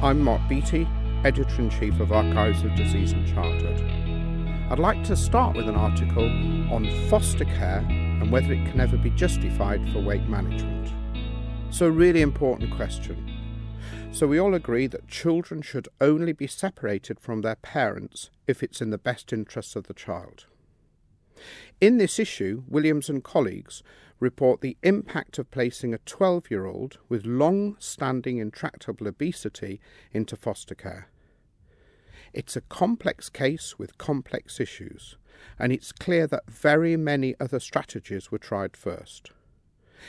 I'm Mark Beattie, Editor in Chief of Archives of Disease in Childhood. I'd like to start with an article on foster care and whether it can ever be justified for weight management. So, really important question. So, we all agree that children should only be separated from their parents if it's in the best interests of the child. In this issue, Williams and colleagues report the impact of placing a 12 year old with long standing intractable obesity into foster care. It's a complex case with complex issues, and it's clear that very many other strategies were tried first.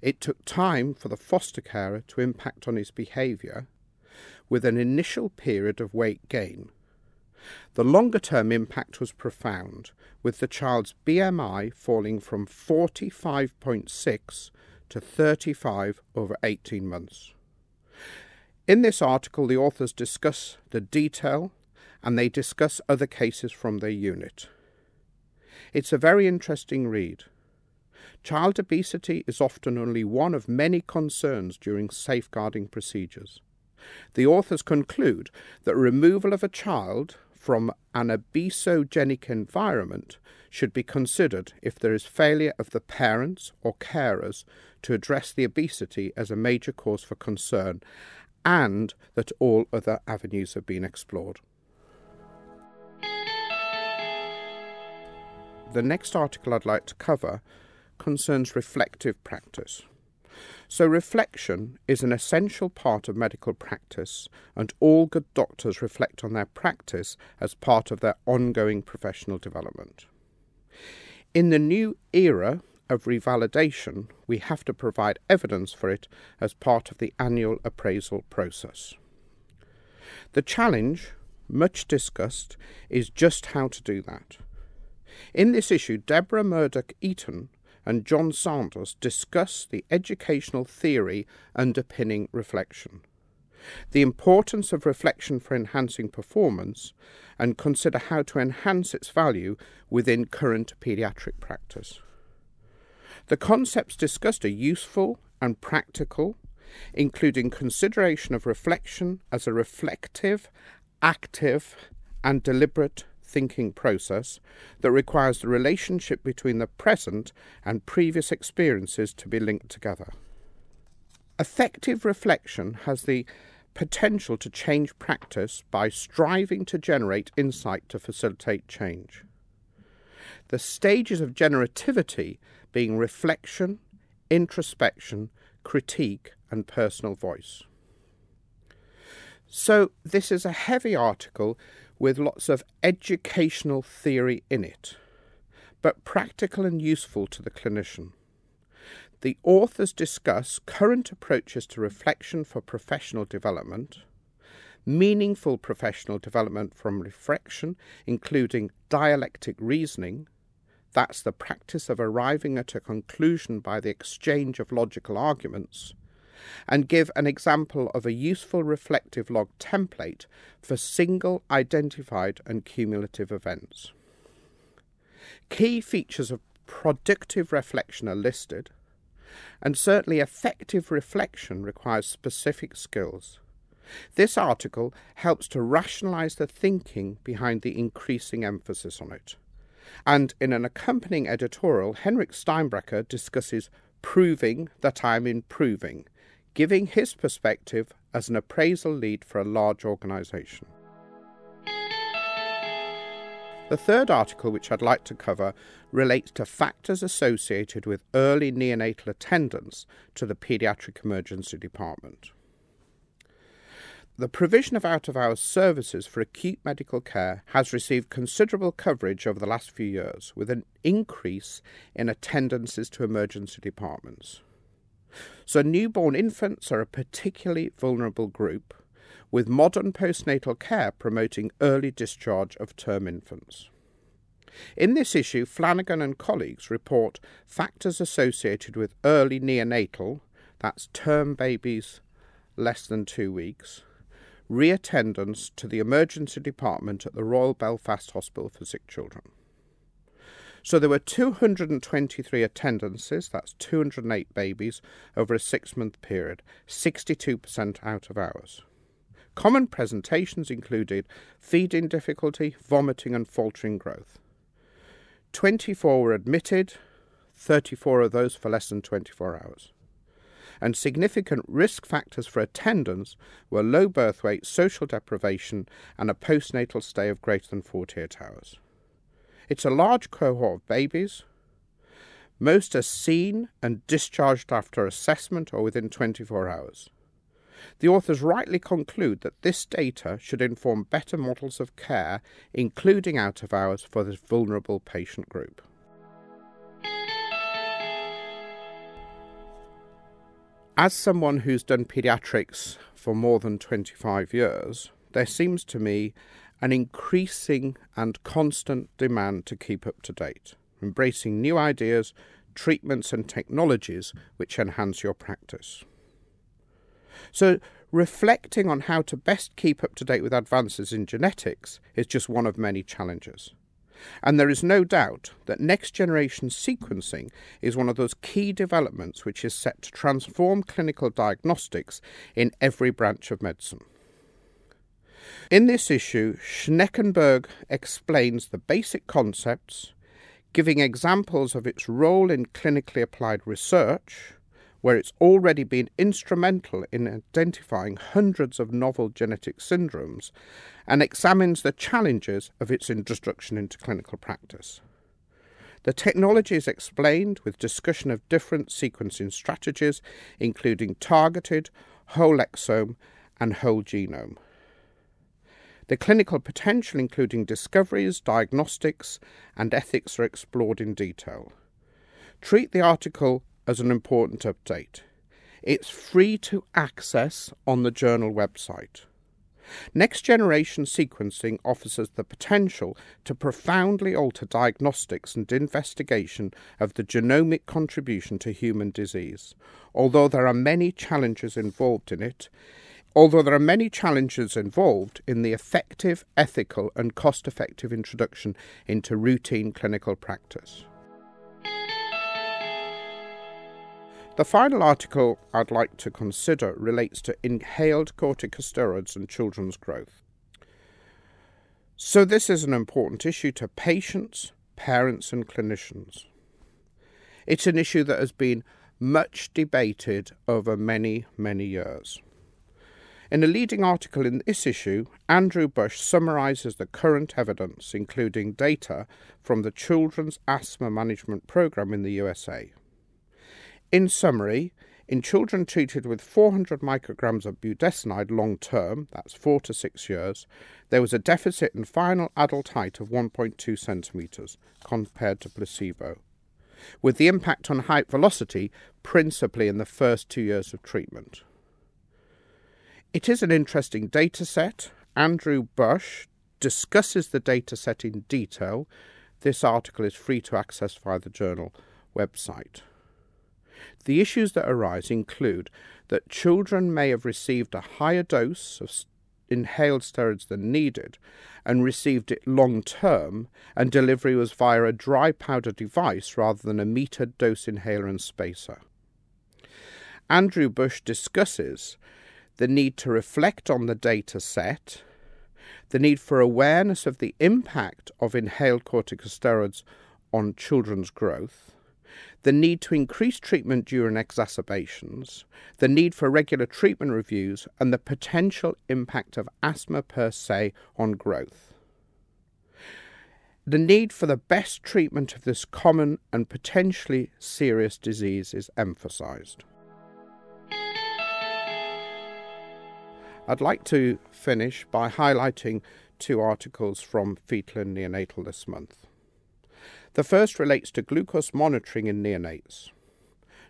It took time for the foster carer to impact on his behaviour, with an initial period of weight gain the longer term impact was profound, with the child's BMI falling from 45.6 to 35 over 18 months. In this article, the authors discuss the detail and they discuss other cases from their unit. It's a very interesting read. Child obesity is often only one of many concerns during safeguarding procedures. The authors conclude that removal of a child from an obesogenic environment should be considered if there is failure of the parents or carers to address the obesity as a major cause for concern and that all other avenues have been explored. The next article I'd like to cover concerns reflective practice. So, reflection is an essential part of medical practice, and all good doctors reflect on their practice as part of their ongoing professional development. In the new era of revalidation, we have to provide evidence for it as part of the annual appraisal process. The challenge, much discussed, is just how to do that. In this issue, Deborah Murdoch Eaton and John Sandars discuss the educational theory underpinning reflection, the importance of reflection for enhancing performance, and consider how to enhance its value within current paediatric practice. The concepts discussed are useful and practical, including consideration of reflection as a reflective, active, and deliberate thinking process that requires the relationship between the present and previous experiences to be linked together. Effective reflection has the potential to change practice by striving to generate insight to facilitate change. The stages of generativity being reflection, introspection, critique, and personal voice. So, this is a heavy article with lots of educational theory in it, but practical and useful to the clinician. The authors discuss current approaches to reflection for professional development, meaningful professional development from reflection, including dialectic reasoning, that's the practice of arriving at a conclusion by the exchange of logical arguments, and give an example of a useful reflective log template for single identified and cumulative events. Key features of productive reflection are listed, and certainly effective reflection requires specific skills. This article helps to rationalize the thinking behind the increasing emphasis on it. And in an accompanying editorial, Henrik Steinbrecher discusses proving that I'm improving giving his perspective as an appraisal lead for a large organisation. The third article, which I'd like to cover, relates to factors associated with early neonatal attendance to the paediatric emergency department. The provision of out of hours services for acute medical care has received considerable coverage over the last few years, with an increase in attendances to emergency departments. So, newborn infants are a particularly vulnerable group, with modern postnatal care promoting early discharge of term infants. In this issue, Flanagan and colleagues report factors associated with early neonatal, that's term babies less than two weeks, reattendance to the emergency department at the Royal Belfast Hospital for Sick Children. So there were 223 attendances, that's 208 babies, over a six month period, 62% out of hours. Common presentations included feeding difficulty, vomiting, and faltering growth. 24 were admitted, 34 of those for less than 24 hours. And significant risk factors for attendance were low birth weight, social deprivation, and a postnatal stay of greater than 48 hours. It's a large cohort of babies. Most are seen and discharged after assessment or within 24 hours. The authors rightly conclude that this data should inform better models of care, including out of hours, for this vulnerable patient group. As someone who's done paediatrics for more than 25 years, there seems to me an increasing and constant demand to keep up to date, embracing new ideas, treatments, and technologies which enhance your practice. So, reflecting on how to best keep up to date with advances in genetics is just one of many challenges. And there is no doubt that next generation sequencing is one of those key developments which is set to transform clinical diagnostics in every branch of medicine. In this issue, Schneckenberg explains the basic concepts, giving examples of its role in clinically applied research, where it's already been instrumental in identifying hundreds of novel genetic syndromes, and examines the challenges of its introduction into clinical practice. The technology is explained with discussion of different sequencing strategies, including targeted, whole exome, and whole genome. The clinical potential, including discoveries, diagnostics, and ethics, are explored in detail. Treat the article as an important update. It's free to access on the journal website. Next generation sequencing offers us the potential to profoundly alter diagnostics and investigation of the genomic contribution to human disease. Although there are many challenges involved in it, although there are many challenges involved in the effective, ethical, and cost effective introduction into routine clinical practice. The final article I'd like to consider relates to inhaled corticosteroids and children's growth. So, this is an important issue to patients, parents, and clinicians. It's an issue that has been much debated over many, many years. In a leading article in this issue, Andrew Bush summarises the current evidence, including data from the Children's Asthma Management Programme in the USA. In summary, in children treated with 400 micrograms of budesonide long term, that's four to six years, there was a deficit in final adult height of 1.2 centimetres compared to placebo, with the impact on height velocity principally in the first two years of treatment. It is an interesting data set. Andrew Bush discusses the data set in detail. This article is free to access via the journal website. The issues that arise include that children may have received a higher dose of inhaled steroids than needed and received it long term, and delivery was via a dry powder device rather than a metered dose inhaler and spacer. Andrew Bush discusses the need to reflect on the data set, the need for awareness of the impact of inhaled corticosteroids on children's growth, the need to increase treatment during exacerbations, the need for regular treatment reviews, and the potential impact of asthma per se on growth. The need for the best treatment of this common and potentially serious disease is emphasised. I'd like to finish by highlighting two articles from Fetal Neonatal this month. The first relates to glucose monitoring in neonates.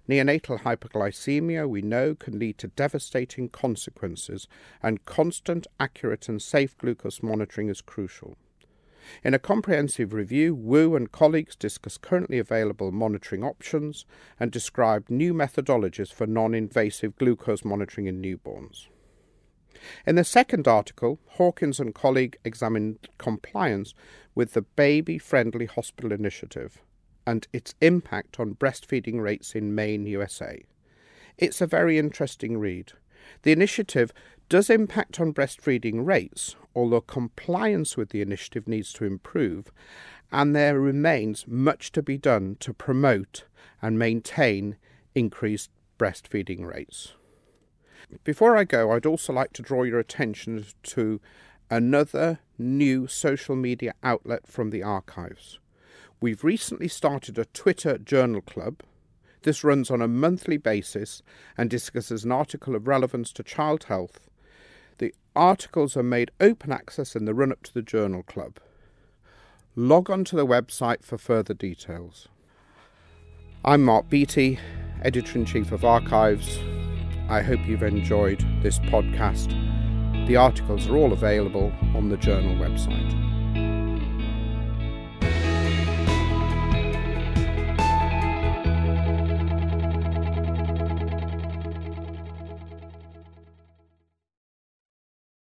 Neonatal hypoglycemia, we know, can lead to devastating consequences, and constant, accurate, and safe glucose monitoring is crucial. In a comprehensive review, Wu and colleagues discuss currently available monitoring options and describe new methodologies for non invasive glucose monitoring in newborns. In the second article, Hawkins and colleague examined compliance with the Baby Friendly Hospital Initiative and its impact on breastfeeding rates in Maine, USA. It's a very interesting read. The initiative does impact on breastfeeding rates, although compliance with the initiative needs to improve, and there remains much to be done to promote and maintain increased breastfeeding rates. Before I go, I'd also like to draw your attention to another new social media outlet from the archives. We've recently started a Twitter journal club. This runs on a monthly basis and discusses an article of relevance to child health. The articles are made open access in the run up to the journal club. Log on to the website for further details. I'm Mark Beattie, Editor in Chief of Archives. I hope you've enjoyed this podcast. The articles are all available on the journal website.